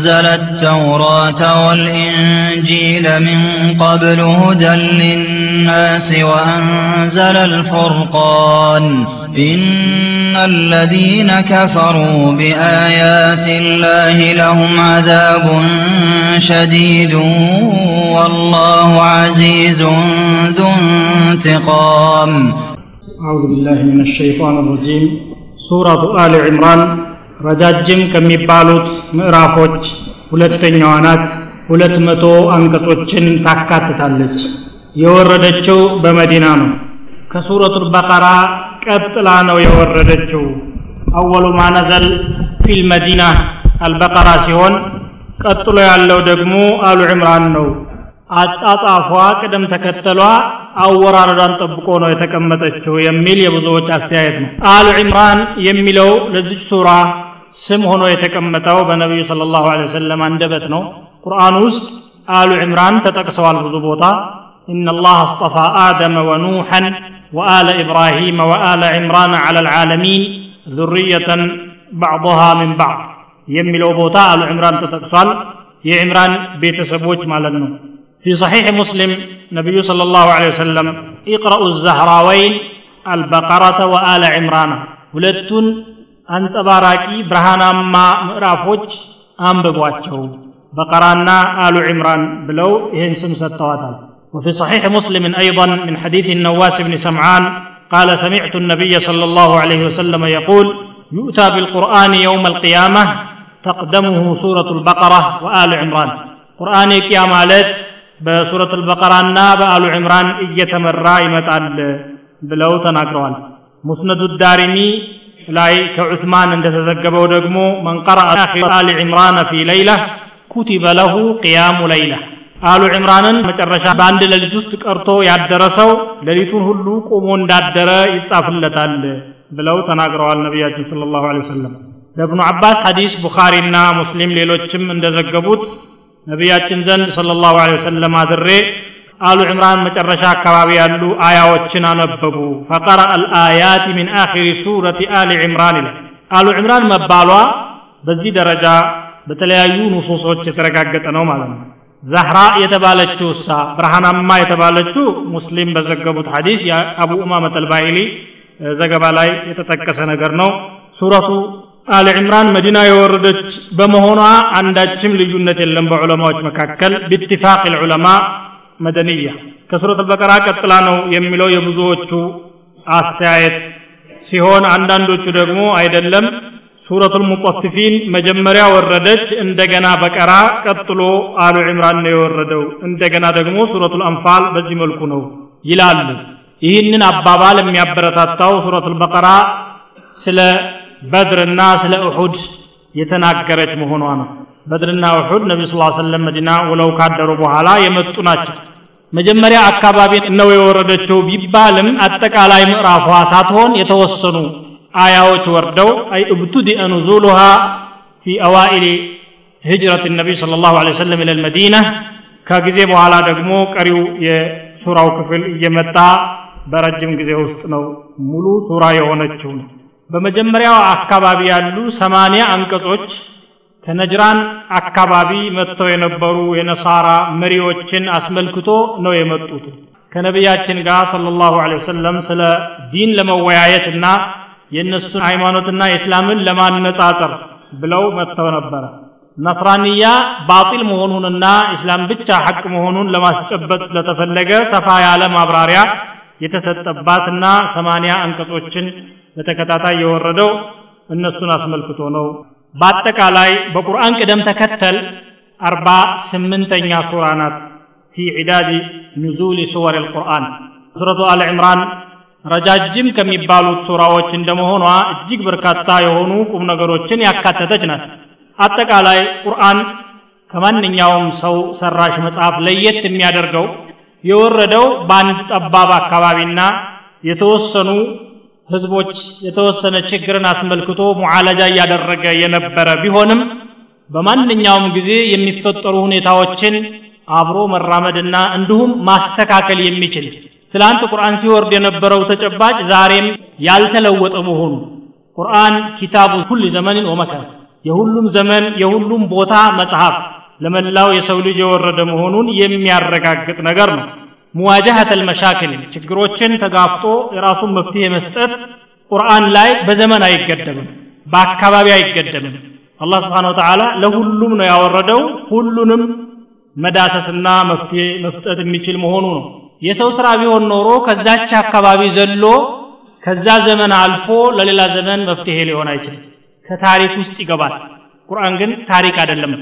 أنزل التوراة والإنجيل من قبل هدى للناس وأنزل الفرقان إن الذين كفروا بآيات الله لهم عذاب شديد والله عزيز ذو انتقام. أعوذ بالله من الشيطان الرجيم. سورة آل عمران. ረጃጅም ከሚባሉት ምዕራፎች ሁለተኛዋ ናት። ሁለት መቶ አንቀጾችን ታካትታለች። የወረደችው በመዲና ነው። ከሱረቱል በቀራ ቀጥላ ነው የወረደችው። አወሉ ማነዘል ፊል መዲና አልበቀራ ሲሆን ቀጥሎ ያለው ደግሞ አሉ ዕምራን ነው። አጻጻፏ ቅደም ተከተሏ አወራረዷን ጠብቆ ነው የተቀመጠችው የሚል የብዙዎች አስተያየት ነው። አሉ ዕምራን የሚለው ለዚች ሱራ ስም ሆኖ የተቀመጠው በነቢዩ ስለ ላሁ ወሰለም አንደበት ነው ቁርአን ውስጥ አሉ ዕምራን ተጠቅሰዋል ብዙ ቦታ إن الله اصطفى آدم ونوحا وآل إبراهيم وآل عمران على العالمين ذرية بعضها من بعض يملو بوتا آل عمران تتقصال يا عمران بيت سبوج مالنو في صحيح مسلم نبي صلى الله عليه وسلم اقرأوا الزهراوين البقرة وآل عمران ሁለቱን አንጸባራቂ ብርሃናማ ምዕራፎች አንብቧቸው በቀራና አሉ ዕምራን ብለው ይህን ስም ሰጥተዋታል وفي صحيح مسلم أيضا من حديث النواس بن سمعان قال سمعت النبي صلى الله عليه وسلم يقول يؤتى بالقرآن يوم القيامة تقدمه سورة البقرة وآل عمران قرآن قيام عليت بسورة البقرة بآل عمران እየተመራ ይመጣል ብለው ተናግረዋል ሙስነዱ ዳሪሚ ላይ ከዑስማን እንደተዘገበው ደግሞ መን ቀረአ አሊ ዕምራን ፊ ለይላ ኩቲበ ለሁ ቅያሙ ለይላ አሉ ዕምራንን መጨረሻ በአንድ ሌሊት ውስጥ ቀርቶ ያደረሰው ሌሊቱን ሁሉ ቆሞ እንዳደረ ይጻፍለታል ብለው ተናግረዋል ነቢያችን ስለ ላሁ ወሰለም። ለእብኑ አባስ ሐዲስ ቡኻሪና ሙስሊም ሌሎችም እንደዘገቡት ነቢያችን ዘንድ ስለ ላሁ ወሰለም አድሬ አሉ ዕምራን መጨረሻ አካባቢ ያሉ አያዎችን አነበቡ። ፈቀረአ አልአያት ሚን አኺሪ ሱረት አሊ ዕምራን ይላል። አሉ ዕምራን መባሏ በዚህ ደረጃ በተለያዩ ንሱሶች የተረጋገጠ ነው ማለት ነው። ዛህራ የተባለችው እሳ ብርሃናማ የተባለችው ሙስሊም በዘገቡት ሐዲስ የአቡ ኡማመት አልባይሊ ዘገባ ላይ የተጠቀሰ ነገር ነው። ሱረቱ አል ዕምራን መዲና የወረደች በመሆኗ አንዳችም ልዩነት የለም በዑለማዎች መካከል። ቢትፋቅ ልዑለማ መደንያ ከሱረት አልበቀራ ቀጥላ ነው የሚለው የብዙዎቹ አስተያየት። ሲሆን አንዳንዶቹ ደግሞ አይደለም ሱረቱል ሙጠፊፊን መጀመሪያ ወረደች እንደገና በቀራ ቀጥሎ አሉ ዕምራን ነው የወረደው። እንደገና ደግሞ ሱረቱል አንፋል በዚህ መልኩ ነው ይላሉ ይህንን አባባል የሚያበረታታው ሱረቱል በቀራ ስለ በድርና ስለ እሑድ የተናገረች መሆኗ ነው በድርና እሑድ ነቢ ስ ሰለም መዲና ውለው ካደሩ በኋላ የመጡ ናቸው። መጀመሪያ አካባቢ ነው የወረደችው ቢባልም አጠቃላይ ምዕራፏ ሳትሆን የተወሰኑ አያዎች ወርደው አይ እብቱዲአ ኑዙሉሃ ፊ አዋኢል ህጅረት ነቢይ ስለ ላሁ ወሰለም ኢለ ልመዲና ከጊዜ በኋላ ደግሞ ቀሪው የሱራው ክፍል እየመጣ በረጅም ጊዜ ውስጥ ነው ሙሉ ሱራ የሆነችው። ነው በመጀመሪያው አካባቢ ያሉ ሰማንያ አንቀጾች ከነጅራን አካባቢ መጥተው የነበሩ የነሳራ መሪዎችን አስመልክቶ ነው የመጡት። ከነቢያችን ጋር ሰለላሁ ዐለይሂ ወሰለም ስለ ዲን ለመወያየትና የእነሱን ሃይማኖትና እስላምን ለማነጻጸር ብለው መጥተው ነበረ። ነስራንያ ባጢል መሆኑንና እስላም ብቻ ሐቅ መሆኑን ለማስጨበጥ ስለተፈለገ ሰፋ ያለ ማብራሪያ የተሰጠባትና ሰማንያ አንቀጾችን በተከታታይ የወረደው እነሱን አስመልክቶ ነው በአጠቃላይ በቁርአን ቅደም ተከተል አርባ ስምንተኛ ሱራ ናት። ፊ ዒዳድ ኑዙል ሱወር ልቁርአን ሱረቱ አል ዕምራን ረጃጅም ከሚባሉት ሱራዎች እንደመሆኗ እጅግ በርካታ የሆኑ ቁም ነገሮችን ያካተተች ናት። አጠቃላይ ቁርአን ከማንኛውም ሰው ሰራሽ መጽሐፍ ለየት የሚያደርገው የወረደው በአንድ ጠባብ አካባቢና የተወሰኑ ህዝቦች የተወሰነ ችግርን አስመልክቶ ሙዓለጃ እያደረገ የነበረ ቢሆንም በማንኛውም ጊዜ የሚፈጠሩ ሁኔታዎችን አብሮ መራመድና እንዲሁም ማስተካከል የሚችል ትላንት ቁርአን ሲወርድ የነበረው ተጨባጭ ዛሬም ያልተለወጠ መሆኑ ቁርአን ኪታቡ ኩል ዘመንን ወመካን የሁሉም ዘመን የሁሉም ቦታ መጽሐፍ ለመላው የሰው ልጅ የወረደ መሆኑን የሚያረጋግጥ ነገር ነው ሙዋጃሀት አልመሻክል ችግሮችን ተጋፍጦ የራሱን መፍትሄ መስጠት ቁርአን ላይ በዘመን አይገደብም በአካባቢ አይገደብም። አላህ ስብሓን ወተዓላ ለሁሉም ነው ያወረደው ሁሉንም መዳሰስና መፍትሄ መፍጠት የሚችል መሆኑ ነው። የሰው ስራ ቢሆን ኖሮ ከዛች አካባቢ ዘሎ ከዛ ዘመን አልፎ ለሌላ ዘመን መፍትሄ ሊሆን አይችልም። ከታሪክ ውስጥ ይገባል። ቁርአን ግን ታሪክ አይደለም።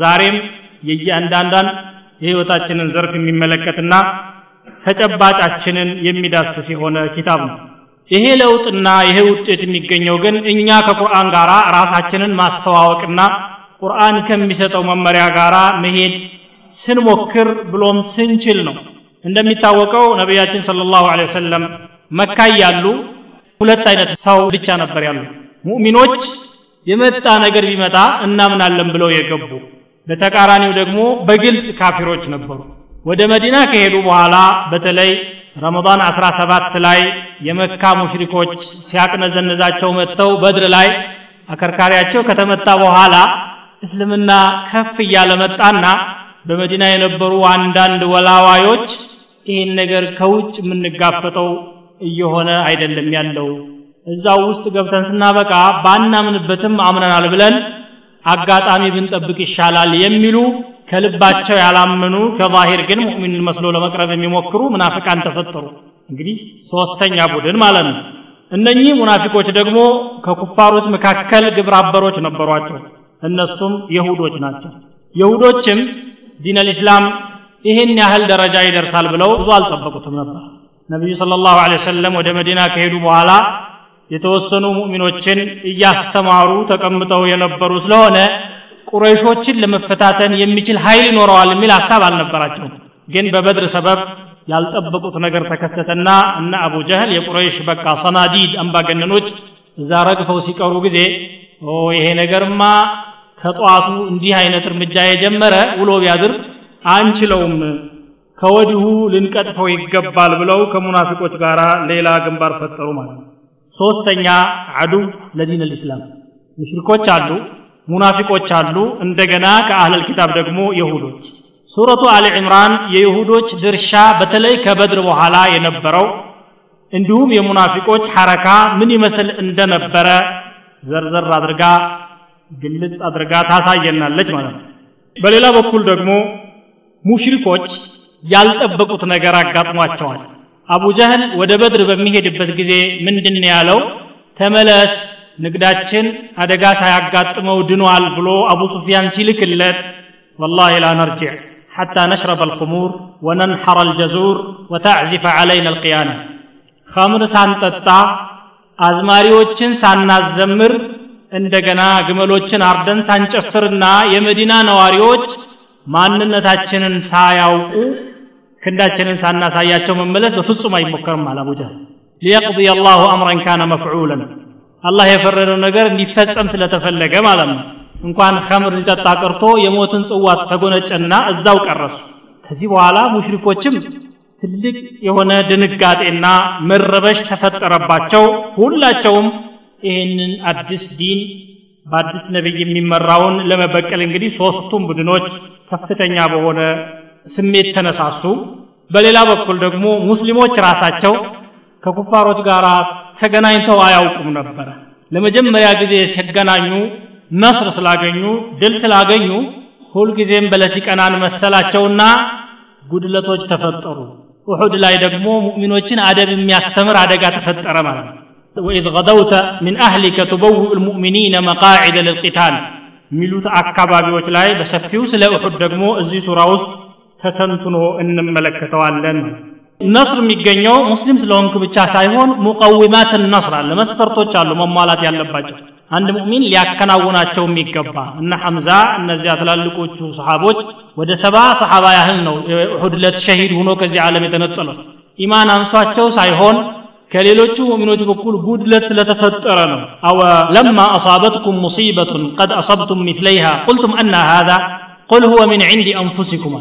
ዛሬም የየአንዳንዳን የህይወታችንን ዘርፍ የሚመለከትና ተጨባጫችንን የሚዳስስ የሆነ ኪታብ ነው። ይሄ ለውጥና ይሄ ውጤት የሚገኘው ግን እኛ ከቁርአን ጋር ራሳችንን ማስተዋወቅና ቁርአን ከሚሰጠው መመሪያ ጋር መሄድ ስንሞክር ብሎም ስንችል ነው። እንደሚታወቀው ነቢያችን ስለ ላሁ ወሰለም መካ ያሉ ሁለት አይነት ሰው ብቻ ነበር ያሉ ሙእሚኖች የመጣ ነገር ቢመጣ እናምናለን ብለው የገቡ በተቃራኒው ደግሞ በግልጽ ካፊሮች ነበሩ። ወደ መዲና ከሄዱ በኋላ በተለይ ረመዳን 17 ላይ የመካ ሙሽሪኮች ሲያቅነዘንዛቸው መጥተው በድር ላይ አከርካሪያቸው ከተመታ በኋላ እስልምና ከፍ እያለ መጣና በመዲና የነበሩ አንዳንድ ወላዋዮች ይህን ነገር ከውጭ የምንጋፈጠው እየሆነ አይደለም ያለው። እዛው ውስጥ ገብተን ስናበቃ ባናምንበትም አምነናል ብለን አጋጣሚ ብንጠብቅ ይሻላል የሚሉ ከልባቸው ያላመኑ ከዛሂር ግን ሙእሚን መስሎ ለመቅረብ የሚሞክሩ ሙናፊቃን ተፈጠሩ። እንግዲህ ሶስተኛ ቡድን ማለት ነው። እነኚህ ሙናፊቆች ደግሞ ከኩፋሮች መካከል ግብረ አበሮች ነበሯቸው። እነሱም የሁዶች ናቸው። የሁዶችም ዲን አልእስላም ይህን ያህል ደረጃ ይደርሳል ብለው ብዙ አልጠበቁትም ነበር። ነቢዩ ስለ ላሁ ወደ መዲና ከሄዱ በኋላ የተወሰኑ ሙእሚኖችን እያስተማሩ ተቀምጠው የነበሩ ስለሆነ ቁረይሾችን ለመፈታተን የሚችል ኃይል ይኖረዋል የሚል ሀሳብ አልነበራቸውም። ግን በበድር ሰበብ ያልጠበቁት ነገር ተከሰተና እነ አቡ ጀህል የቁረይሽ በቃ ሰናዲድ አምባገነኖች እዛ ረግፈው ሲቀሩ ጊዜ ይሄ ነገርማ ከጠዋቱ እንዲህ አይነት እርምጃ የጀመረ ውሎ ቢያድር አንችለውም ከወዲሁ ልንቀጥፈው ይገባል ብለው ከሙናፊቆች ጋር ሌላ ግንባር ፈጠሩ ማለት ነው ሶስተኛ አዱ ለዲን ልእስላም ሙሽሪኮች አሉ ሙናፊቆች አሉ እንደገና ከአህለል ኪታብ ደግሞ የሁዶች። ሱረቱ አሊ ዕምራን የይሁዶች ድርሻ በተለይ ከበድር በኋላ የነበረው እንዲሁም የሙናፊቆች ሐረካ ምን ይመስል እንደነበረ ዘርዘር አድርጋ ግልጽ አድርጋ ታሳየናለች ማለት ነው። በሌላ በኩል ደግሞ ሙሽሪኮች ያልጠበቁት ነገር አጋጥሟቸዋል አቡጀህል ወደ በድር በሚሄድበት ጊዜ ምንድን ያለው? ተመለስ ንግዳችን አደጋ ሳያጋጥመው ድኗል ብሎ አቡ ሱፊያን ሲልክለት ወላሂ ላ ነርጅዕ ሐታ ነሽረበ አልኹሙር ወነንሐረ አልጀዙር ወተዕዚፈ ዓለይና አልቅያና ኸምር ሳንጠጣ አዝማሪዎችን ሳናዘምር እንደገና ግመሎችን አርደን ሳንጨፍርና የመዲና ነዋሪዎች ማንነታችንን ሳያውቁ ክንዳችንን ሳናሳያቸው መመለስ በፍጹም አይሞከርም አለ አቡጀህል ሊየቅضي الله أمرا كان مفعولا አላህ የፈረደው ነገር እንዲፈጸም ስለተፈለገ ማለት ነው። እንኳን ከምር ሊጠጣ ቀርቶ የሞትን ጽዋት ተጎነጨና እዛው ቀረሱ። ከዚህ በኋላ ሙሽሪኮችም ትልቅ የሆነ ድንጋጤና መረበሽ ተፈጠረባቸው። ሁላቸውም ይህንን አዲስ ዲን በአዲስ ነቢይ የሚመራውን ለመበቀል እንግዲህ ሶስቱም ቡድኖች ከፍተኛ በሆነ ስሜት ተነሳሱ በሌላ በኩል ደግሞ ሙስሊሞች ራሳቸው ከኩፋሮች ጋር ተገናኝተው አያውቁም ነበረ ለመጀመሪያ ጊዜ ሲገናኙ ነስር ስላገኙ ድል ስላገኙ ሁልጊዜም በለሲቀናን መሰላቸውና ጉድለቶች ተፈጠሩ ውሑድ ላይ ደግሞ ሙእሚኖችን አደብ የሚያስተምር አደጋ ተፈጠረ ማለት ነው وإذ غدوت من أهلك تبوئ المؤمنين مقاعد للقتال ሚሉት አካባቢዎች ላይ በሰፊው ስለ እሑድ ደግሞ እዚህ ሱራ ውስጥ ተተንትኖ እንመለከተዋለን። ነስር የሚገኘው ሙስሊም ስለሆንክ ብቻ ሳይሆን ሙቀዊማት ነስር አለ መስፈርቶች አሉ መሟላት ያለባቸው። አንድ ሙእሚን ሊያከናውናቸው የሚገባ እነ ሐምዛ እነዚያ ትላልቆቹ ሰሓቦች ወደ ሰባ ሰሓባ ያህል ነው ኡሑድ ዕለት ሸሂድ ሆኖ ከዚህ ዓለም የተነጠለው። ኢማን አንሷቸው ሳይሆን ከሌሎቹ ሙእሚኖች በኩል ጉድለት ስለተፈጠረ ነው። አወ ለማ አሳበትኩም ሙሲበቱን ቀድ አሰብቱም ሚስለይሃ ቁልቱም አና ሃذا ቁል ሁወ ምን ዕንዲ አንፉሲኩም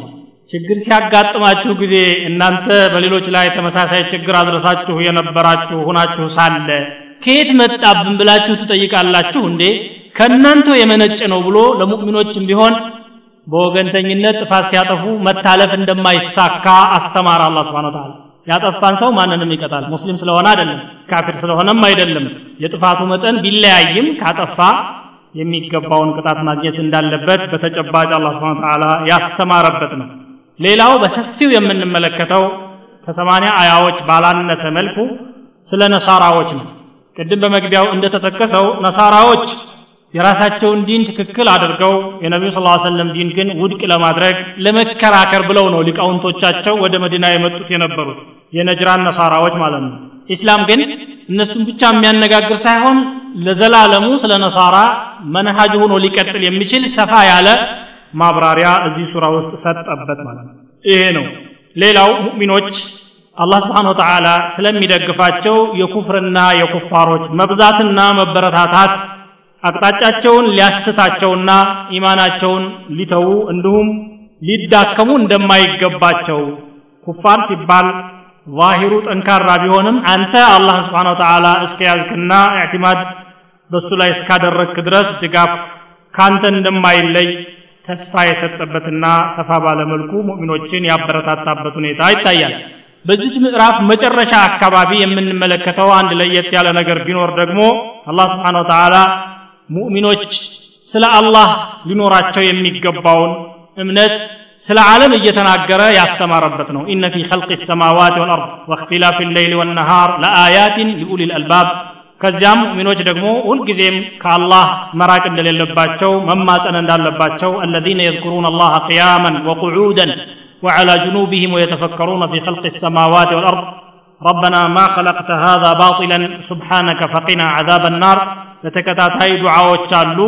ችግር ሲያጋጥማችሁ ጊዜ እናንተ በሌሎች ላይ ተመሳሳይ ችግር አድረሳችሁ የነበራችሁ ሁናችሁ ሳለ ከየት መጣብን ብላችሁ ትጠይቃላችሁ እንዴ? ከእናንተ የመነጨ ነው ብሎ ለሙእሚኖችም ቢሆን በወገንተኝነት ጥፋት ሲያጠፉ መታለፍ እንደማይሳካ አስተማር አላህ Subhanahu Ta'ala ያጠፋን ሰው ማንንም ይቀጣል? ሙስሊም ስለሆነ አይደለም ካፊር ስለሆነም አይደለም። የጥፋቱ መጠን ቢለያይም ካጠፋ የሚገባውን ቅጣት ማግኘት እንዳለበት በተጨባጭ Subhanahu Ta'ala ያስተማረበት ነው ሌላው በሰፊው የምንመለከተው ከሰማንያ አያዎች ባላነሰ መልኩ ስለ ነሳራዎች ነው። ቅድም በመግቢያው እንደተጠቀሰው ነሳራዎች የራሳቸውን ዲን ትክክል አድርገው የነቢዩ ስ ሰለም ዲን ግን ውድቅ ለማድረግ ለመከራከር ብለው ነው ሊቃውንቶቻቸው ወደ መዲና የመጡት የነበሩት የነጅራን ነሳራዎች ማለት ነው። ኢስላም ግን እነሱን ብቻ የሚያነጋግር ሳይሆን ለዘላለሙ ስለ ነሳራ መንሃጅ ሆኖ ሊቀጥል የሚችል ሰፋ ያለ ማብራሪያ እዚህ ሱራ ውስጥ ሰጠበት ማለት ነው። ይሄ ነው። ሌላው ሙእሚኖች አላህ ስብሓን ወተዓላ ስለሚደግፋቸው የኩፍርና የኩፋሮች መብዛትና መበረታታት አቅጣጫቸውን ሊያስታቸውና ኢማናቸውን ሊተዉ እንዲሁም ሊዳከሙ እንደማይገባቸው ኩፋር ሲባል ዛሂሩ ጠንካራ ቢሆንም አንተ አላህ ስብሓን ወተዓላ እስከያዝክና ኢዕቲማድ በሱ ላይ እስካደረግክ ድረስ ድጋፍ ካንተ እንደማይለይ ተስፋ የሰጠበትና ሰፋ ባለመልኩ ሙእሚኖችን ያበረታታበት ሁኔታ ይታያል። በዚች ምዕራፍ መጨረሻ አካባቢ የምንመለከተው አንድ ለየት ያለ ነገር ቢኖር ደግሞ አላህ ስብሓን ወተዓላ ሙእሚኖች ስለ አላህ ሊኖራቸው የሚገባውን እምነት ስለ ዓለም እየተናገረ ያስተማረበት ነው። ኢነ ፊ ኸልቅ ሰማዋት ወልአርድ ወእክትላፍ ሌይል ወነሃር ለአያትን ሊኡሊ ልአልባብ ከዚያም ሙእሚኖች ደግሞ ሁልጊዜም ከአላህ መራቅ እንደሌለባቸው መማፀን እንዳለባቸው አለዚነ የዝኩሩን አላህ ቅያመን ወቁዑደን وعلى جنوبهم ويتفكرون في خلق السماوات والأرض ربنا ما خلقت هذا باطلا سبحانك فقنا عذاب النار لتكتاتاي دعاء وشالو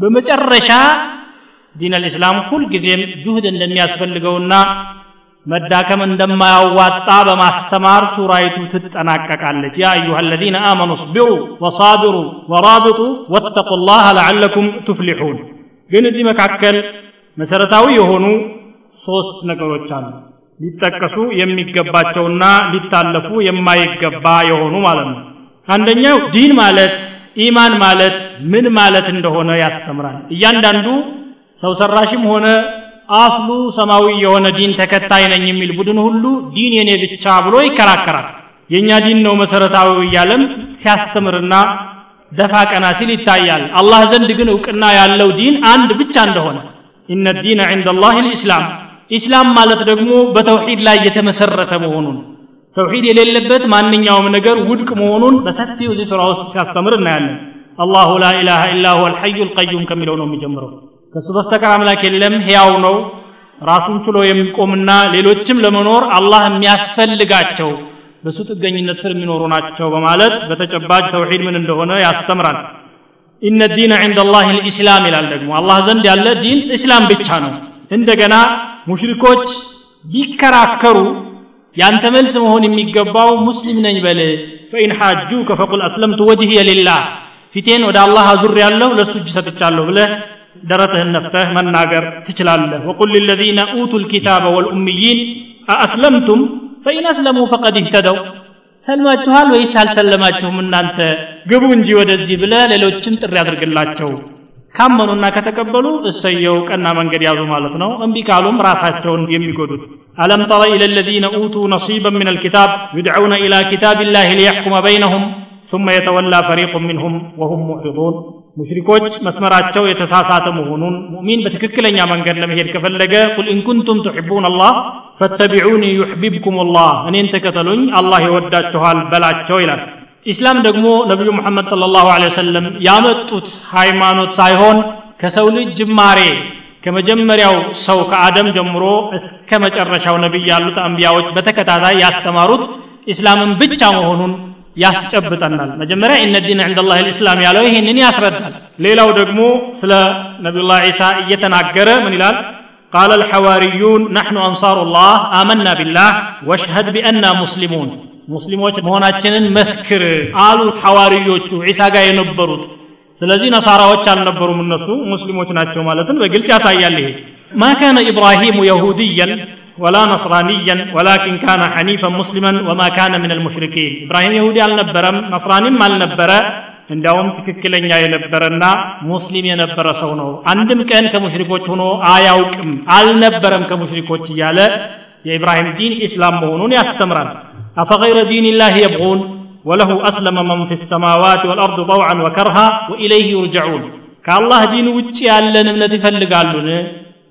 بمجرشا دين الإسلام ሁልጊዜም ጁህድ እንደሚያስፈልገውና መዳከም እንደማያዋጣ በማስተማር ሱራይቱ ትጠናቀቃለች። ያ አዩሃ አለዚነ አመኑ እስቢሩ ወሳቢሩ ወራቢጡ ወተቁ ላህ ለዓለኩም ቱፍሊሑን። ግን እዚህ መካከል መሰረታዊ የሆኑ ሶስት ነገሮች አሉ። ሊጠቀሱ የሚገባቸውና ሊታለፉ የማይገባ የሆኑ ማለት ነው። አንደኛው ዲን ማለት ኢማን ማለት ምን ማለት እንደሆነ ያስተምራል። እያንዳንዱ ሰው ሰራሽም ሆነ አፍሉ ሰማዊ የሆነ ዲን ተከታይ ነኝ የሚል ቡድን ሁሉ ዲን የኔ ብቻ ብሎ ይከራከራል። የእኛ ዲን ነው መሰረታዊ እያለም ሲያስተምርና ደፋ ቀና ሲል ይታያል። አላህ ዘንድ ግን እውቅና ያለው ዲን አንድ ብቻ እንደሆነ ኢነ ዲነ ዕንደ ላህ ልእስላም ኢስላም ማለት ደግሞ በተውሒድ ላይ የተመሰረተ መሆኑን። ተውሒድ የሌለበት ማንኛውም ነገር ውድቅ መሆኑን በሰፊው እዚህ ሱራ ውስጥ ሲያስተምር እናያለን። አላሁ ላ ኢላሃ ኢላ ሁወ አልሐዩ ልቀዩም ከሚለው ነው የሚጀምረው ከእሱ በስተቀር አምላክ የለም ሕያው ነው ራሱን ችሎ የሚቆምና ሌሎችም ለመኖር አላህ የሚያስፈልጋቸው በሱ ጥገኝነት ስር የሚኖሩ ናቸው በማለት በተጨባጭ ተውሒድ ምን እንደሆነ ያስተምራል። ኢነ ዲነ ዕንደ ላህ ልኢስላም ይላል ደግሞ። አላህ ዘንድ ያለ ዲን እስላም ብቻ ነው። እንደገና ሙሽሪኮች ቢከራከሩ ያንተ መልስ መሆን የሚገባው ሙስሊም ነኝ በል ፈኢን ሓጁከ ፈቁል አስለምቱ ወጅህየ ሊላህ ፊቴን ወደ አላህ አዙር ያለው ለእሱ እጅ ሰጥቻለሁ ብለህ ደረትህን ነፍተህ መናገር ትችላለህ ወቁል ልለዚነ ኡቱ ልኪታበ ወልኡምይን አአስለምቱም ፈኢን አስለሙ ፈቀድ ይህተደው ሰልማችኋል ወይስ አልሰለማችሁም እናንተ ግቡ እንጂ ወደዚህ ብለህ ሌሎችም ጥሪ አድርግላቸው ካመኑና ከተቀበሉ እሰየው ቀና መንገድ ያዙ ማለት ነው እምቢ ካሉም ራሳቸውን የሚጎዱት አለም ተረ ኢለ ለዚነ ኡቱ ነሲበን ምን አልኪታብ ዩድዑነ ኢላ ኪታብ ላህ ሊያሕኩመ በይነሁም ثم يتولى فريق منهم وهم معرضون ሙሽሪኮች መስመራቸው የተሳሳተ መሆኑን ሙእሚን በትክክለኛ መንገድ ለመሄድ ከፈለገ ቁል ኢን ኩንቱም ትሕቡን አላህ ፈተቢዑኒ ዩሕቢብኩም ላህ እኔን ተከተሉኝ አላህ ይወዳችኋል በላቸው ይላል። ኢስላም ደግሞ ነቢዩ ሙሐመድ صለ ላሁ ወሰለም ያመጡት ሃይማኖት ሳይሆን ከሰው ልጅ ጅማሬ ከመጀመሪያው ሰው ከአደም ጀምሮ እስከ መጨረሻው ነቢይ ያሉት አንቢያዎች በተከታታይ ያስተማሩት ኢስላምን ብቻ መሆኑን ያስጨብጠናል መጀመሪያ ኢነ ዲን ዕንደ ላህ ልእስላም ያለው ይህንን ያስረዳል ሌላው ደግሞ ስለ ነቢዩላህ ዒሳ እየተናገረ ምን ይላል قال الحواريون نحن أنصار الله آمنا بالله واشهد بأننا مسلمون ሙስሊሞች መሆናችንን መስክር አሉ ሐዋርዮቹ ዒሳ ጋር የነበሩት ስለዚህ ነሳራዎች አልነበሩም እነሱ ሙስሊሞች ናቸው ማለትን በግልጽ ያሳያል ይሄ ማ ካነ ኢብራሂሙ የሁድያን ወላ ነስራንያን ወላኪን ካነ ሐኒፈን ሙስሊመን ወማ ካነ ምን አልሙሽሪኪን ኢብራሂም የሁዲ አልነበረም ነስራኒም አልነበረ እንዲያውም ትክክለኛ የነበረና ሙስሊም የነበረ ሰው ነው አንድም ቀን ከሙሽሪኮች ሆኖ አያውቅም አልነበረም ከሙሽሪኮች እያለ የኢብራሂም ዲን ኢስላም መሆኑን ያስተምራል أفغير دين الله يبغون وله أسلم من في السماوات والأرض طوعا وكرها وإليه يرجعون كالله دين وجي ያለን እምነት ይፈልጋሉን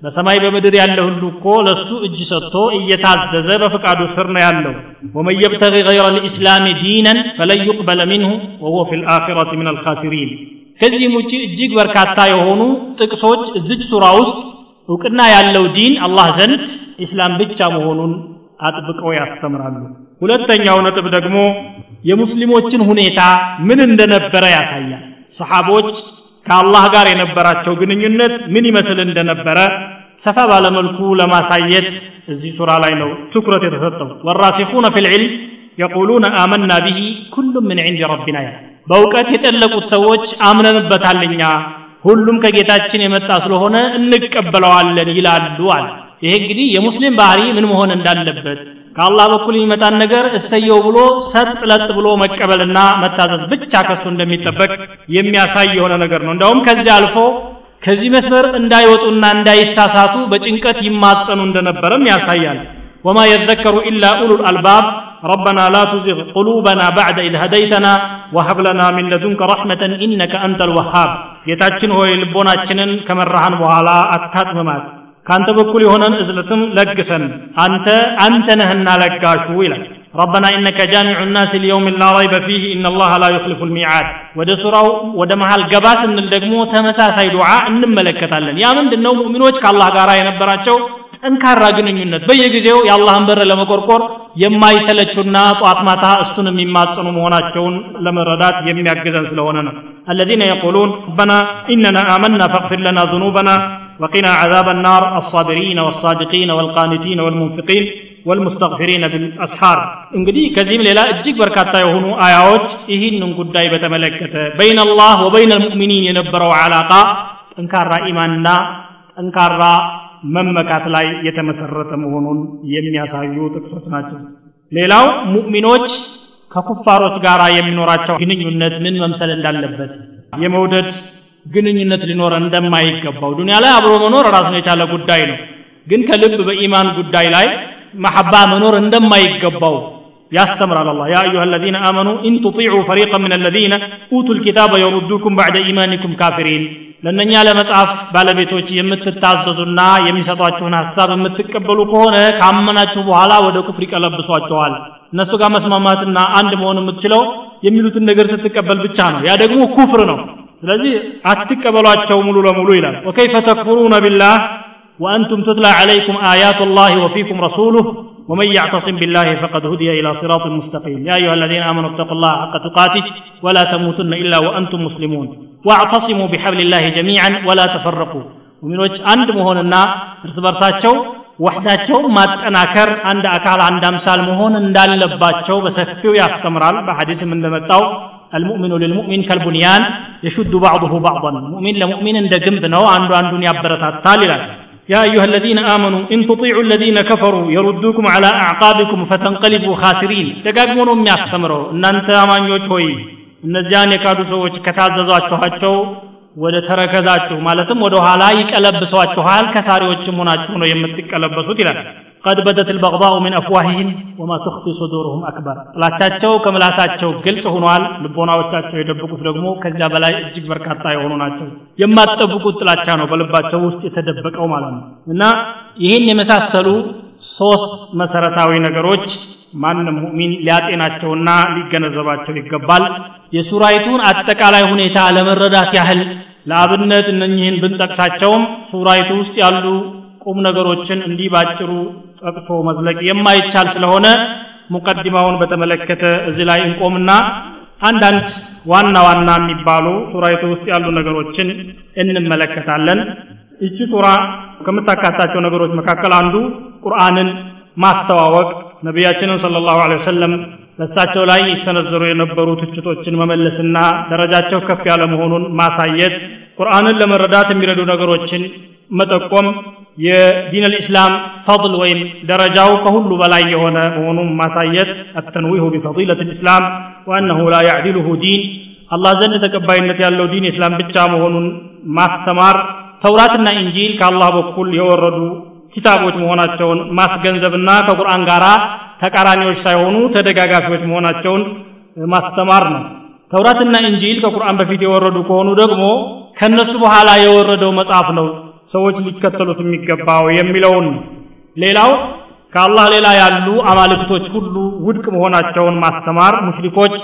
በሰማይ በምድር ያለ ሁሉ እኮ ለሱ እጅ ሰጥቶ እየታዘዘ በፍቃዱ ስር ነው ያለው። ወመን የብተጊ ገይረ ልእስላም ዲነን ፈለን ዩቅበለ ሚንሁ ወሁወ ፊ ልአኪረት ምን አልካሲሪን ከዚህም ውጭ እጅግ በርካታ የሆኑ ጥቅሶች እዚች ሱራ ውስጥ እውቅና ያለው ዲን አላህ ዘንድ ኢስላም ብቻ መሆኑን አጥብቀው ያስተምራሉ። ሁለተኛው ነጥብ ደግሞ የሙስሊሞችን ሁኔታ ምን እንደነበረ ያሳያል። ሰሓቦች ከአላህ ጋር የነበራቸው ግንኙነት ምን ይመስል እንደነበረ ሰፋ ባለመልኩ ለማሳየት እዚህ ሱራ ላይ ነው ትኩረት የተሰጠው። ወራሲኹነ ፊ ልዕልም የቁሉነ አመና ብሂ ኩሉም ምን ዕንድ ረቢና ያ በእውቀት የጠለቁት ሰዎች አምነንበታል እኛ ሁሉም ከጌታችን የመጣ ስለሆነ እንቀበለዋለን ይላሉ አለ። ይሄ እንግዲህ የሙስሊም ባህሪ ምን መሆን እንዳለበት ከአላህ በኩል የሚመጣን ነገር እሰየው ብሎ ሰጥ ለጥ ብሎ መቀበልና መታዘዝ ብቻ ከሱ እንደሚጠበቅ የሚያሳይ የሆነ ነገር ነው። እንደውም ከዚህ አልፎ ከዚህ መስመር እንዳይወጡና እንዳይሳሳቱ በጭንቀት ይማጸኑ እንደነበረም ያሳያል ወማ የዘከሩ ኢላ ኡሉ ልአልባብ ربنا لا تزغ قلوبنا بعد إذ هديتنا وهب لنا من لدنك رحمة إنك أنت الوهاب ጌታችን ሆይ ልቦናችንን ከመራሃን በኋላ አታጥምማት ከአንተ በኩል የሆነን እዝነትም ለግሰን አንተ አንተ ነህና ለጋሹ ይላል ربنا إنك جامع الناس ليوم لا ريب فيه إن الله لا يخلف الميعاد ወደ ሱራው ወደ መሃል ገባ ስንል ደግሞ ተመሳሳይ ዱዓ እንመለከታለን ያ ምንድነው ሙእሚኖች ከአላህ ጋር የነበራቸው ጠንካራ ግንኙነት በየጊዜው የአላህን በር ለመቆርቆር የማይሰለቹና ጧት ማታ እሱን የሚማጽኑ መሆናቸውን ለመረዳት የሚያግዘን ስለሆነ ነው الذين يقولون ربنا إننا آمنا فاغفر لنا ذنوبنا وقنا عذاب النار الصابرين والصادقين والقانتين والمنفقين والمستغفرين بالأسحار. انقدي كذيم ليلا اجيك بركاتا يهونو آياوت إهين ننقود دايبة ملكة بين الله وبين المؤمنين ينبروا علاقة انكار إيماننا انكار መመካት ላይ የተመሰረተ መሆኑን የሚያሳዩ ጥቅሶች ናቸው ሌላው ሙእሚኖች ከኩፋሮች ጋር የሚኖራቸው ግንኙነት ምን መምሰል እንዳለበት የመውደድ ግንኙነት ሊኖረ እንደማይገባው ዱኒያ ላይ አብሮ መኖር ራሱን የቻለ ጉዳይ ነው ግን ከልብ በኢማን ጉዳይ ላይ መሐባ መኖር እንደማይገባው ያስተምራል አላህ። يا أيها الذين آمنوا إن تطيعوا فريقا من الذين أوتوا الكتاب يردوكم بعد إيمانكم كافرين። ለእነኛ ለመጽሐፍ ባለቤቶች የምትታዘዙና የሚሰጧችሁን ሀሳብ የምትቀበሉ ከሆነ ካመናችሁ በኋላ ወደ ኩፍር ይቀለብሷቸዋል እነሱ ጋር መስማማትና አንድ መሆን የምትችለው የሚሉትን ነገር ስትቀበል ብቻ ነው። ያ ደግሞ ኩፍር ነው። ስለዚህ አትቀበሏቸው ሙሉ ለሙሉ ይላል። ወከይፈ ተክፍሩነ ቢላህ وأنتم تتلى عليكم آيات الله وفيكم رسوله ومن يعتصم بالله فقد هدي إلى صراط مستقيم يا أيها الذين آمنوا اتقوا الله حق تقاته ولا تموتن إلا وأنتم مسلمون واعتصموا بحبل الله جميعا ولا تفرقوا ومن وجه عند مهوننا እርስ በርሳቸው ወሕዳቸው ማጠናከር አንድ አካል አንድ አምሳል መሆን እንዳለባቸው በሰፊው ያስተምራል በሐዲስም እንደመጣው المؤمن للمؤمن كالبنيان يشد بعضه بعضا مؤمن لمؤمن እንደ ግንብ ነው አንዱ አንዱን ያበረታታል ይላል يا أيها الذين آمنوا إن تطيعوا الذين كفروا يردوكم على أعقابكم فتنقلبوا خاسرين ደጋግሞ ነው የሚያስተምረው እናንተ አማኞች ሆይ እነዚያን የካዱ ሰዎች ከታዘዟችኋቸው ወደ ተረከዛችሁ ማለትም ወደ ኋላ ይቀለብሷችኋል ከሳሪዎችም ሆናችሁ ነው የምትቀለበሱት ይላል ቀድ በደት ልበቅባኡ ምን አፍዋሂህም ወማ ትኽፊ ሱዱርሁም አክበር ጥላቻቸው ከምላሳቸው ግልጽ ሆኗል። ልቦናዎቻቸው የደበቁት ደግሞ ከዚያ በላይ እጅግ በርካታ የሆኑ ናቸው። የማትጠብቁት ጥላቻ ነው በልባቸው ውስጥ የተደበቀው ማለት ነው። እና ይህን የመሳሰሉ ሶስት መሰረታዊ ነገሮች ማንም ሙእሚን ሊያጤናቸውና ሊገነዘባቸው ይገባል። የሱራይቱን አጠቃላይ ሁኔታ ለመረዳት ያህል ለአብነት እነኚህን ብንጠቅሳቸውም ሱራይቱ ውስጥ ያሉ ቁም ነገሮችን እንዲህ ባጭሩ ጠቅሶ መዝለቅ የማይቻል ስለሆነ ሙቀዲማውን በተመለከተ እዚህ ላይ እንቆምና አንዳንድ ዋና ዋና የሚባሉ ሱራይቱ ውስጥ ያሉ ነገሮችን እንመለከታለን። እቺ ሱራ ከምታካታቸው ነገሮች መካከል አንዱ ቁርአንን ማስተዋወቅ። ነቢያችንን ስለ ላሁ ወሰለም በእሳቸው ላይ ይሰነዘሩ የነበሩ ትችቶችን መመለስና ደረጃቸው ከፍ ያለ መሆኑን ማሳየት ቁርአንን ለመረዳት የሚረዱ ነገሮችን መጠቆም የ دين الإسلام فضل ወይም ደረጃው ከሁሉ በላይ የሆነ መሆኑን ማሳየት التنويه بفضيلة الإسلام وأنه لا يعدله دين። አላህ ዘንድ ተቀባይነት ያለው ዲን ኢስላም ብቻ መሆኑን ማስተማር ተውራትና ኢንጂል ከአላህ በኩል የወረዱ ኪታቦች መሆናቸውን ማስገንዘብና ከቁርአን ጋር ተቃራኒዎች ሳይሆኑ ተደጋጋፊዎች መሆናቸውን ማስተማር ነው። ተውራትና ኢንጂል ከቁርአን በፊት የወረዱ ከሆኑ ደግሞ ከነሱ በኋላ የወረደው መጽሐፍ ነው ሰዎች ሊከተሉት የሚገባው የሚለውን። ሌላው ከአላህ ሌላ ያሉ አማልክቶች ሁሉ ውድቅ መሆናቸውን ማስተማር ሙሽሪኮች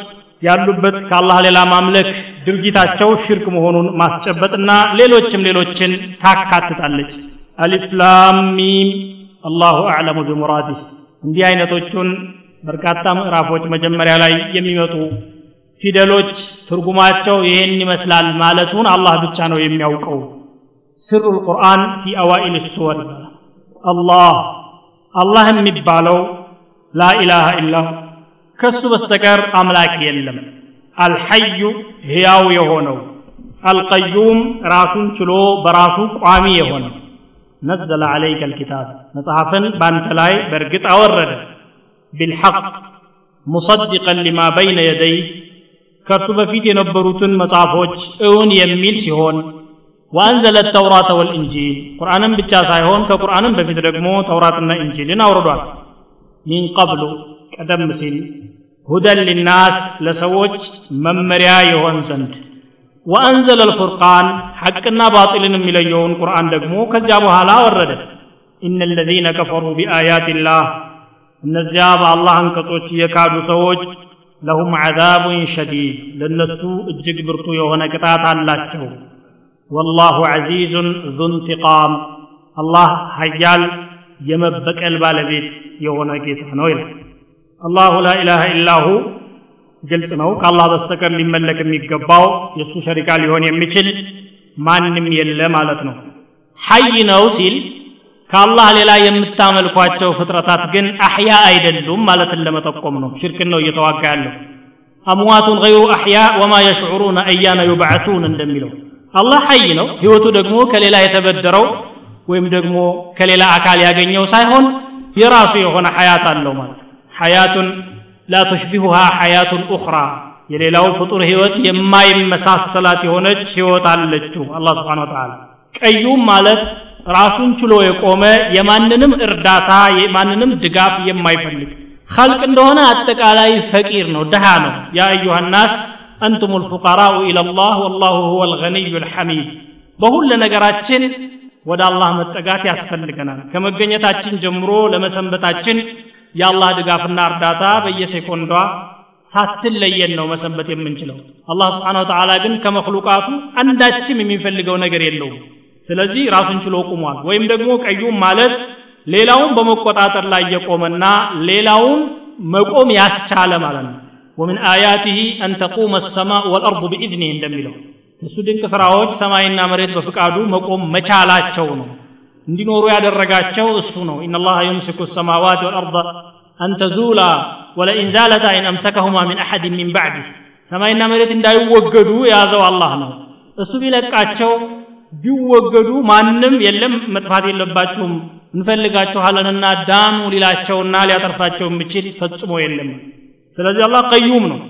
ያሉበት ከአላህ ሌላ ማምለክ ድርጊታቸው ሽርክ መሆኑን ማስጨበጥና ሌሎችም ሌሎችን ታካትታለች። አሊፍ ላም ሚም። አላሁ አዕለሙ ቢሙራዲህ። እንዲህ አይነቶቹን በርካታ ምዕራፎች መጀመሪያ ላይ የሚመጡ ፊደሎች ትርጉማቸው ይህን ይመስላል ማለቱን አላህ ብቻ ነው የሚያውቀው። ስሩ ልቁርአን ፊ አዋኢል ሱወር። ይባላል አላህ አላህ የሚባለው ላኢላሃ ኢላሁ ከሱ በስተቀር አምላክ የለም። አልሐዩ ሕያው የሆነው አልቀዩም ራሱን ችሎ በራሱ ቋሚ የሆነው። ነዘለ ዓለይከ ልኪታብ መጽሐፍን በአንተ ላይ በእርግጥ አወረደ። ቢልሐቅ ሙሰድቀን ሊማ በይነ የደይህ ከእርሱ በፊት የነበሩትን መጽሐፎች እውን የሚል ሲሆን ወአንዘለ ተውራተ ወልእንጂል ቁርአንን ብቻ ሳይሆን ከቁርአንም በፊት ደግሞ ተውራትና እንጂልን አውርዷል። ሚን ቀብሉ ቀደም ሲል ሁደን ሊናስ ለሰዎች መመሪያ የሆን ዘንድ። ወአንዘለ ልፉርቃን ሐቅና ባጢልን የሚለየውን ቁርአን ደግሞ ከዚያ በኋላ ወረደ። ኢነ ለዚነ ከፈሩ ቢአያት ላህ እነዚያ በአላህ አንቀጾች የካዱ ሰዎች ለሁም ዓዛቡን ሸዲድ ለእነሱ እጅግ ብርቱ የሆነ ቅጣት አላቸው ወላሁ ዐዚዙን ዙ እንቲቃም አላህ ሀያል የመበቀል ባለቤት የሆነ ጌታ ነው ይላል አላሁ ላ ኢላሃ ኢላሁ ግልጽ ነው ከአላህ በስተቀር ሊመለክ የሚገባው የእሱ ሸሪካ ሊሆን የሚችል ማንም የለ ማለት ነው ሐይ ነው ሲል ከአላህ ሌላ የምታመልኳቸው ፍጥረታት ግን አሕያ አይደሉም ማለትን ለመጠቆም ነው። ሽርክን ነው እየተዋጋ ያለው። አምዋቱን ገይሩ አሕያ ወማ የሽዑሩነ አያነ ዩብዓቱን እንደሚለው አላህ ሐይ ነው። ህይወቱ ደግሞ ከሌላ የተበደረው ወይም ደግሞ ከሌላ አካል ያገኘው ሳይሆን የራሱ የሆነ ሐያት አለው ማለት ሐያቱን ላ ቱሽቢሁሃ ሐያቱን ኡኽራ የሌላው ፍጡር ህይወት የማይመሳሰላት የሆነች ህይወት አለችው አላህ ስብሓን ወተዓላ። ቀዩም ማለት ራሱን ችሎ የቆመ የማንንም እርዳታ የማንንም ድጋፍ የማይፈልግ ኸልቅ እንደሆነ አጠቃላይ ፈቂር ነው ድሃ ነው። ያ አዩሃ ናስ አንቱም ልፉቀራኡ ኢለላህ ወላሁ ሁወ ልገኒዩ ልሐሚድ በሁለ ነገራችን ወደ አላህ መጠጋት ያስፈልገናል። ከመገኘታችን ጀምሮ ለመሰንበታችን የአላህ ድጋፍና እርዳታ በየሴኮንዷ ሳትለየን ነው መሰንበት የምንችለው። አላህ ስብሓን ወተዓላ ግን ከመክሉቃቱ አንዳችም የሚፈልገው ነገር የለውም ስለዚህ ራሱን ችሎ ቁሟል። ወይም ደግሞ ቀዩም ማለት ሌላውን በመቆጣጠር ላይ የቆመና ሌላውን መቆም ያስቻለ ማለት ነው። ወምን አያቲህ አን ተቁመ ሰማእ ወልአርዱ ቢኢዝኒህ እንደሚለው እሱ ድንቅ ስራዎች ሰማይና መሬት በፍቃዱ መቆም መቻላቸው ነው። እንዲኖሩ ያደረጋቸው እሱ ነው። إن الله يمسك السماوات والأرض ولئن زالتا إن أمسكهما من أحد من بعده ሰማይና መሬት እንዳይወገዱ የያዘው አላህ ነው። እሱ ቢለቃቸው ቢወገዱ ማንም የለም መጥፋት የለባችሁም። እንፈልጋችኋለንና ዳኑ ሊላቸውና ሊያጠርፋቸው የሚችል ፈጽሞ የለም። ስለዚህ አላህ ቀዩም ነው።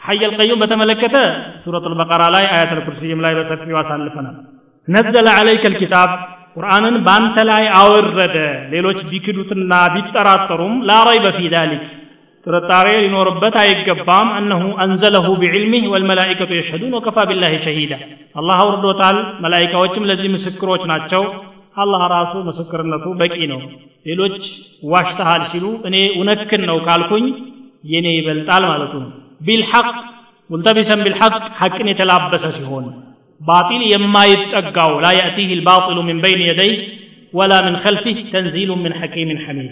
ሐየል ቀዩም በተመለከተ ሱረቱ ልበቀራ ላይ አያት ልኩርሲይም ላይ በሰፊው አሳልፈናል። ነዘለ ዓለይከ ልኪታብ ቁርአንን በአንተ ላይ አወረደ። ሌሎች ቢክዱትና ቢጠራጠሩም ላ ረይበ ፊ ዛሊክ ጥርጣሬ ሊኖርበት አይገባም እነሁ አንዘለሁ ቢዕልሚህ ወልመላኢከቱ የሽሀዱን ወከፋ ቢላህ ሸሂዳ አላህ አውርዶታል መላኢካዎችም ለዚህ ምስክሮች ናቸው አላህ ራሱ ምስክርነቱ በቂ ነው ሌሎች ዋሽተሃል ሲሉ እኔ እውነክን ነው ካልኩኝ የኔ ይበልጣል ማለቱ ነው ቢልሐቅ ሙልተቢሰን ቢልሐቅ ሐቅን የተላበሰ ሲሆን ባጢል የማይጠጋው ላ ያእቲህ ልባጢሉ ምን በይን የደይህ ወላ ምን ኸልፊህ ተንዚሉ ምን ሐኪምን ሐሚድ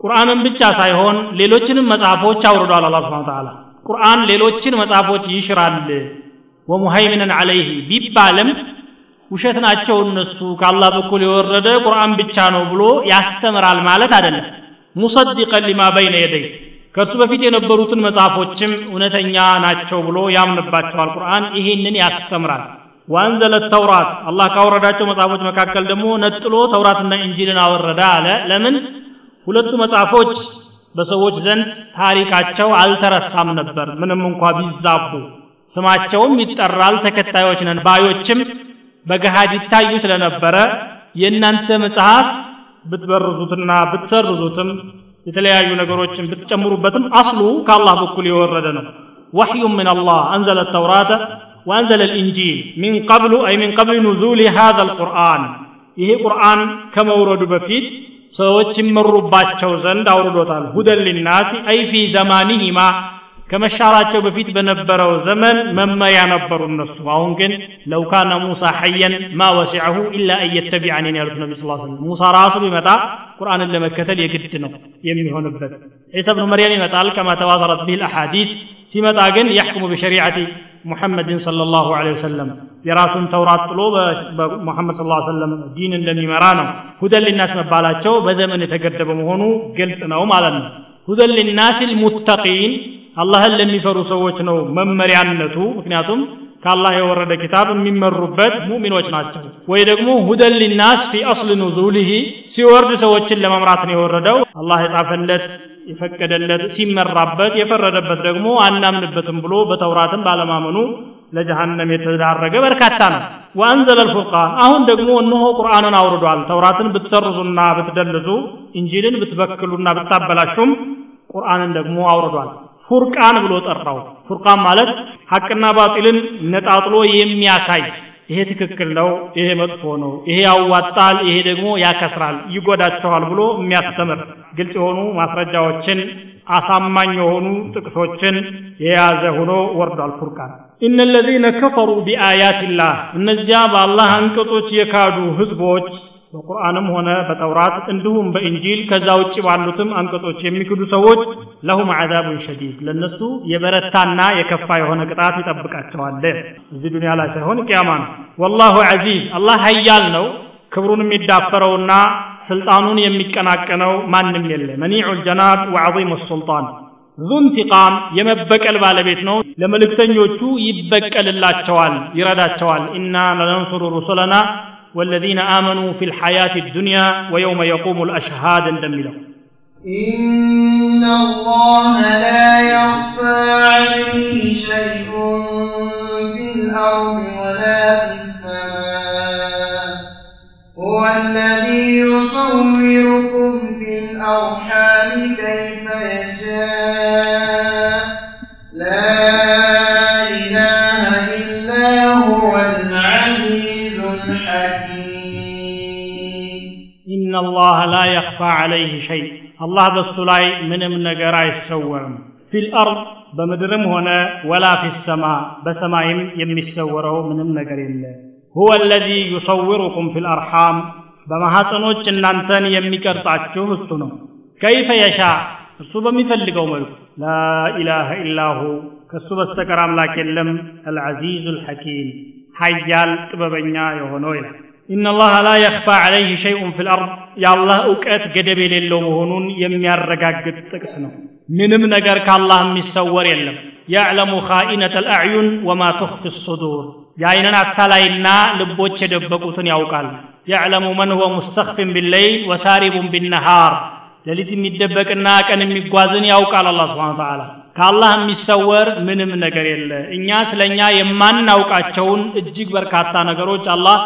ቁርአንን ብቻ ሳይሆን ሌሎችንም መጽሐፎች አውርዷል አላ ስብን ተዓላ ቁርአን ሌሎችን መጽሐፎች ይሽራል። ወሙሃይምንን አለይህ ቢባልም ውሸት ናቸው እነሱ ከአላህ በኩል የወረደ ቁርአን ብቻ ነው ብሎ ያስተምራል ማለት አይደለም። ሙሰዲቀን ሊማ በይነ የደይ ከእርሱ በፊት የነበሩትን መጽሐፎችም እውነተኛ ናቸው ብሎ ያምንባቸዋል። ቁርአን ይሄንን ያስተምራል። ወአንዘለ ተውራት አላህ ካወረዳቸው መጽሐፎች መካከል ደግሞ ነጥሎ ተውራትና እንጂልን አወረደ አለ። ለምን ሁለቱ መጽሐፎች በሰዎች ዘንድ ታሪካቸው አልተረሳም ነበር ምንም እንኳ ቢዛቡ ስማቸውም ይጠራል ተከታዮች ነን ባዮችም በገሃድ ይታዩ ስለነበረ የእናንተ መጽሐፍ ብትበርዙትና ብትሰርዙትም የተለያዩ ነገሮችን ብትጨምሩበትም አስሉ ከአላህ በኩል የወረደ ነው ወሕዩ ምን አላህ አንዘለ ተውራተ وأنزل الإنجيل من قبل أي من قبل نزول هذا القرآن ይሄ ቁርአን ከመውረዱ በፊት ሰዎች ይመሩባቸው ዘንድ አውርዶታል። ሁደን ሊናሲ አይ ፊ ዘማኒሂማ ከመሻራቸው በፊት በነበረው ዘመን መመሪያ ነበሩ እነሱ። አሁን ግን ለው ካነ ሙሳ ሐየን ማ ወሲዐሁ ኢላ አን የተቢዐኒን ያሉት ነቢ ስ ስለም ሙሳ ራሱ ቢመጣ ቁርአንን ለመከተል የግድ ነው የሚሆንበት። ዒሳ ብኑ መርያም ይመጣል። ከማ ተዋተረት ቢህ ልአሓዲት ሲመጣ ግን ያሕኩሙ በሸሪዓቲ ሙሐመድን ሰለላሁ ዐለይሂ ወሰለም የራሱን ተውራት ጥሎ በሙሐመድ ሰለላሁ ዐለይሂ ዲን እንደሚመራ ነው። ሁደልናስ ሊናስ መባላቸው በዘመን የተገደበ መሆኑ ግልጽ ነው ማለት ነው። ሁደን ሊናስ ልሙተቂን አላህን ለሚፈሩ ሰዎች ነው መመሪያነቱ። ምክንያቱም ከአላህ የወረደ ኪታብ የሚመሩበት ሙእሚኖች ናቸው። ወይ ደግሞ ሁደን ሊናስ ፊ አስል ኑዙሊሂ ሲወርድ ሰዎችን ለመምራት ነው የወረደው። አላህ የጻፈለት የፈቀደለት ሲመራበት የፈረደበት ደግሞ አናምንበትም ብሎ በተውራትም ባለማመኑ ለጀሃነም የተዳረገ በርካታ ነው። ወአንዘለ ልፉርቃን አሁን ደግሞ እነሆ ቁርአንን አውርዷል። ተውራትን ብትሰርዙና ብትደልዙ እንጂልን ብትበክሉና ብታበላሹም ቁርአንን ደግሞ አውርዷል ፉርቃን ብሎ ጠራው። ፉርቃን ማለት ሐቅና ባጢልን ነጣጥሎ የሚያሳይ። ይሄ ትክክል ነው ይሄ መጥፎ ነው ይሄ ያዋጣል ይሄ ደግሞ ያከስራል ይጎዳቸዋል ብሎ የሚያስተምር ግልጽ የሆኑ ማስረጃዎችን አሳማኝ የሆኑ ጥቅሶችን የያዘ ሆኖ ወርዷል ፉርቃን። ኢነ ለዚነ ከፈሩ ቢአያትላህ እነዚያ በአላህ አንቀጾች የካዱ ህዝቦች በቁርአንም ሆነ በተውራት እንዲሁም በእንጂል ከዛ ውጭ ባሉትም አንቀጾች የሚክዱ ሰዎች ለሁም ዓዛቡን ሸዲድ ለነሱ የበረታና የከፋ የሆነ ቅጣት ይጠብቃቸዋል። እዚህ ዱንያ ላይ ሳይሆን ቅያማ ነው። ወላሁ ዐዚዝ አላህ ሀያል ነው። ክብሩን የሚዳፈረውና ስልጣኑን የሚቀናቀነው ማንም የለ መኒዑ ልጀናብ ወዐظሙ ሱልጣን ዙ እንቲቃም የመበቀል ባለቤት ነው። ለመልእክተኞቹ ይበቀልላቸዋል ይረዳቸዋል። ኢና ለነንሱሩ ሩሱለና والذين آمنوا في الحياة الدنيا ويوم يقوم الأشهاد اندملوا إن الله لا يخفى عليه شيء في الأرض ولا في السماء. هو الذي يصوركم في الأرحام كيف يشاء. يخفى عليه شيء الله በሱ ላይ ምንም ነገር አይሰወርም ፊል አርድ በምድርም ሆነ ወላ ፊ ሰማ በሰማይም የሚሰወረው ምንም ነገር የለ ሁወ አለዚ ዩሰውሩኩም ፊ ልአርሓም በማሐፀኖች እናንተን የሚቀርጻችሁ እሱ ነው ከይፈ የሻ እርሱ በሚፈልገው መልኩ ላኢላሃ ኢላሁ ከእሱ በስተቀር አምላክ የለም አልዓዚዙ ልሐኪም ሀያል ጥበበኛ የሆነው ይላል ኢነላህ ላ የኽፋ ዐለይህ ሸይኡን ፊል አርድ የአላህ እውቀት ገደብ የሌለው መሆኑን የሚያረጋግጥ ጥቅስ ነው። ምንም ነገር ከአላህ የሚሰወር የለም። يعلم خائنة الأعين وما تخفي الصدور የአይንን አታላይና ልቦች የደበቁትን ያውቃል። يعلم من هو مستخف بالليل وسارب بالنهار ሌሊት የሚደበቅና ቀን የሚጓዝን ያውቃል። አላህ سبحانه وتعالى ከአላህ የሚሰወር ምንም ነገር የለ። እኛ ስለ እኛ የማናውቃቸውን እጅግ በርካታ ነገሮች አላህ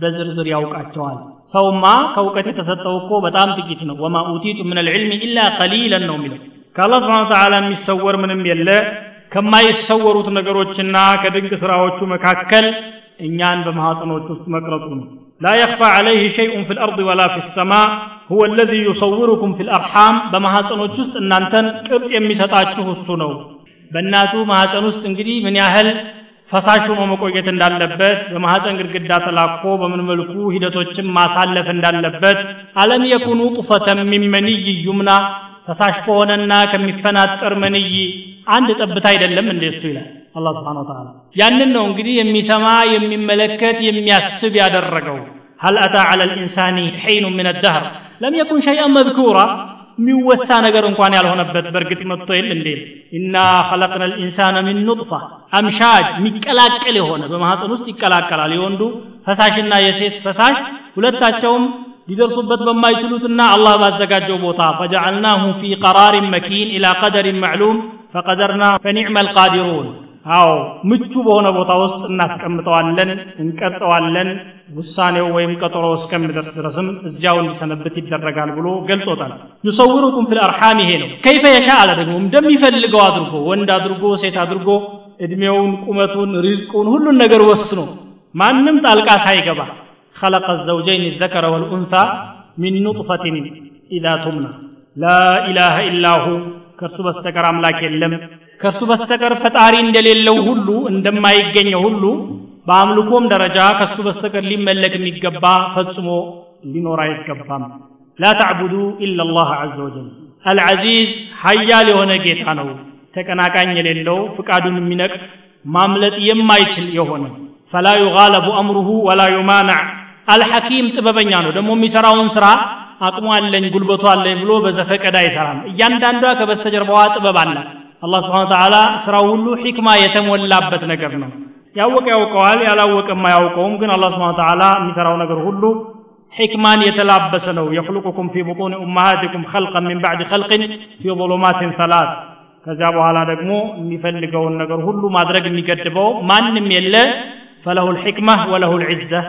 በዝርዝር ያውቃቸዋል ሰውማ ከእውቀት የተሰጠው እኮ በጣም ጥቂት ነው ወማ ኡቲቱ ምን ልዕልም ኢላ ቀሊለን ነው የሚለው ከአላህ ስብሓን ተዓላ የሚሰወር ምንም የለ ከማይሰወሩት ነገሮችና ከድንቅ ስራዎቹ መካከል እኛን በማሐፀኖች ውስጥ መቅረጹ ነው لا يخفى عليه شيء في الأرض ولا في السماء هو الذي يصوركم في الأرحام በማሐፀኖች ውስጥ እናንተን ቅርጽ የሚሰጣችሁ እሱ ነው በእናቱ ማህፀን ውስጥ እንግዲህ ምን ያህል ፈሳሽ ሆኖ መቆየት እንዳለበት በማህፀን ግድግዳ ተላኮ በምን መልኩ ሂደቶችን ማሳለፍ እንዳለበት አለም የኩኑ ጡፈተን ሚን መንይ ዩምና ፈሳሽ ከሆነና ከሚፈናጠር መንይ አንድ ጠብታ አይደለም እንደ እሱ ይላል አላህ ስብሓን ወተዓላ ያንን ነው እንግዲህ የሚሰማ የሚመለከት የሚያስብ ያደረገው هل أتى على الإنسان حين من الدهر لم يكن شيئا مذكورا የሚወሳ ነገር እንኳን ያልሆነበት በእርግጥ መጥቶ የለ እንዴ ኢና ኸለቅና ልኢንሳነ ሚን ኑጥፋ አምሻጅ የሚቀላቀል የሆነ በማህፀን ውስጥ ይቀላቀላል የወንዱ ፈሳሽና የሴት ፈሳሽ ሁለታቸውም ሊደርሱበት በማይችሉትና አላህ ባዘጋጀው ቦታ ፈጀዐልናሁ ፊ ቀራሪን መኪን ኢላ ቀደሪን ማዕሉም ፈቀደርና ፈኒዕመ ልቃዲሩን አዎ ምቹ በሆነ ቦታ ውስጥ እናስቀምጠዋለን እንቀርጸዋለን ውሳኔው ወይም ቀጠሮ እስከሚደርስ ድረስም እዚያው እንዲሰነብት ይደረጋል ብሎ ገልጾታል ዩሰውሩኩም ፊል አርሓም ይሄ ነው ከይፈ የሻ አለ ደግሞ እንደሚፈልገው አድርጎ ወንድ አድርጎ ሴት አድርጎ እድሜውን ቁመቱን ሪዝቁን ሁሉን ነገር ወስኖ ማንም ጣልቃ ሳይገባ خلق الزوجين الذكر والأنثى من نطفة إذا تمنى لا إله إلا هو ከእርሱ በስተቀር አምላክ የለም ከእርሱ በስተቀር ፈጣሪ እንደሌለው ሁሉ እንደማይገኘው ሁሉ በአምልኮም ደረጃ ከእሱ በስተቀር ሊመለክ የሚገባ ፈጽሞ ሊኖር አይገባም። ላ ተዕቡዱ ኢላ ላህ አዘ ወጀል። አልዓዚዝ ሀያል የሆነ ጌታ ነው። ተቀናቃኝ የሌለው ፍቃዱን የሚነቅፍ ማምለጥ የማይችል የሆነ። ፈላ ዩጋለቡ አምሩሁ ወላ ዩማናዕ አልሐኪም ጥበበኛ ነው። ደግሞ የሚሰራውን ስራ አቅሙ አለኝ ጉልበቱ አለኝ ብሎ በዘፈቀድ አይሰራም። እያንዳንዷ ከበስተጀርባዋ ጥበብ አላት አላህ ስብሓን ተዓላ ስራው ሁሉ ሒክማ የተሞላበት ነገር ነው ያወቀ ያውቀዋል ያላወቀም አያውቀውም ግን አላህ ስብሓን ተዓላ የሚሰራው ነገር ሁሉ ሕክማን የተላበሰ ነው የክልቁኩም ፊ ቡጡን ኡማሃቲኩም ኸልቀን ሚን ባዕድ ኸልቅን ፊ ظሉማትን ሰላት ከዚያ በኋላ ደግሞ የሚፈልገውን ነገር ሁሉ ማድረግ የሚገድበው ማንም የለ ፈለሁ ልሕክማ ወለሁ ልዕዘህ